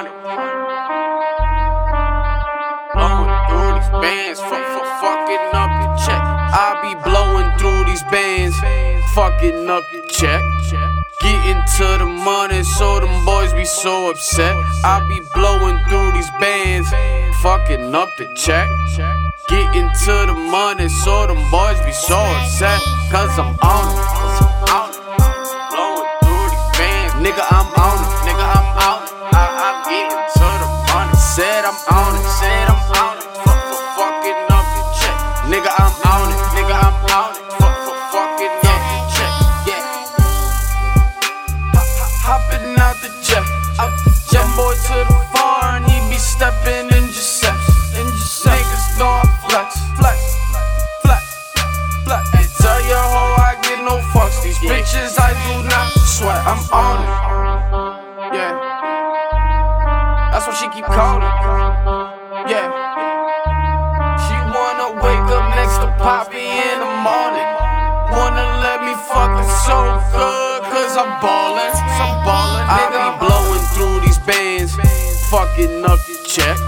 hundred. Blowing through these bands from for fucking up the check. I be blowing through these bands, fucking up the check. Getting to the money, so them boys be so upset. I be blowing through these bands, fucking up the check. Getting to the money, so them boys be so upset. Cause I'm on it, I'm on it. Blowing through these bands, nigga, I'm bitches I do not sweat. I'm on it. Yeah. That's what she keep calling. Yeah. She wanna wake up next to Poppy in the morning. Wanna let me fuck her so good, cause I'm ballin', I'm ballin'. I be blowing through these bands, fucking up the check.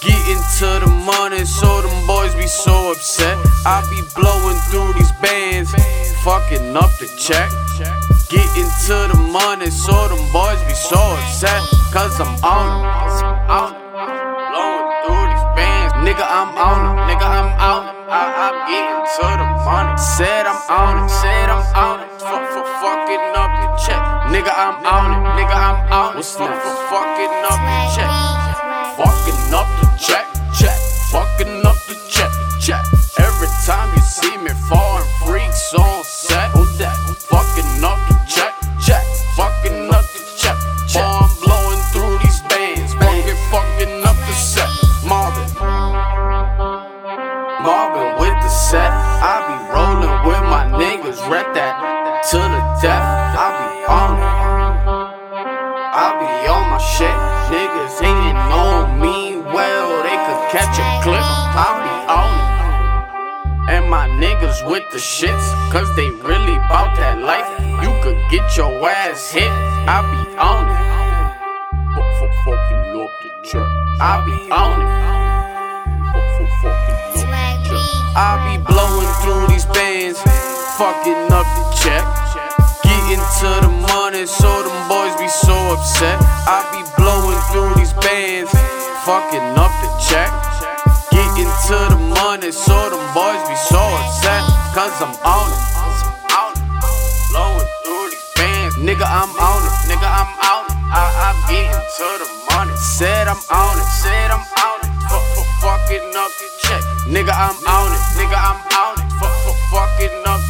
Getting to the money, so them boys be so upset. I be blowing through these bands, fucking up the check. Getting to the money, so them boys be so upset. Cause I'm on it, I'm. Blowing through these bands, nigga, I'm on it, nigga, I'm on it. I, I'm getting to the money. Said I'm on it, said I'm on it. Fuck for fucking up the check. Nigga, I'm on it, nigga, I'm on it. Fuck for fucking up the check. Fucking up the check, Rep that to the death. I be on it. I be on my shit. Niggas hating on me well. They could catch a clip. I be on it. And my niggas with the shits, cause they really bout that life. You could get your ass hit. I be on it. Fuck, fuck, fucking up the church. I be on it. Fuck, fuck, fucking up the church. I be fucking up the check. Getting to the money, so them boys be so upset. I be blowing through these bands, fucking up the check. Getting to the money, so them boys be so upset. Cause I'm on it. Blowing through these bands. Nigga, I'm on it. Nigga, I'm on it. I, I'm getting to the money. Said I'm on it. Said I'm on it. Fuck for fucking up the check. Nigga, I'm on it. Nigga, I'm on it. Fuck for fucking up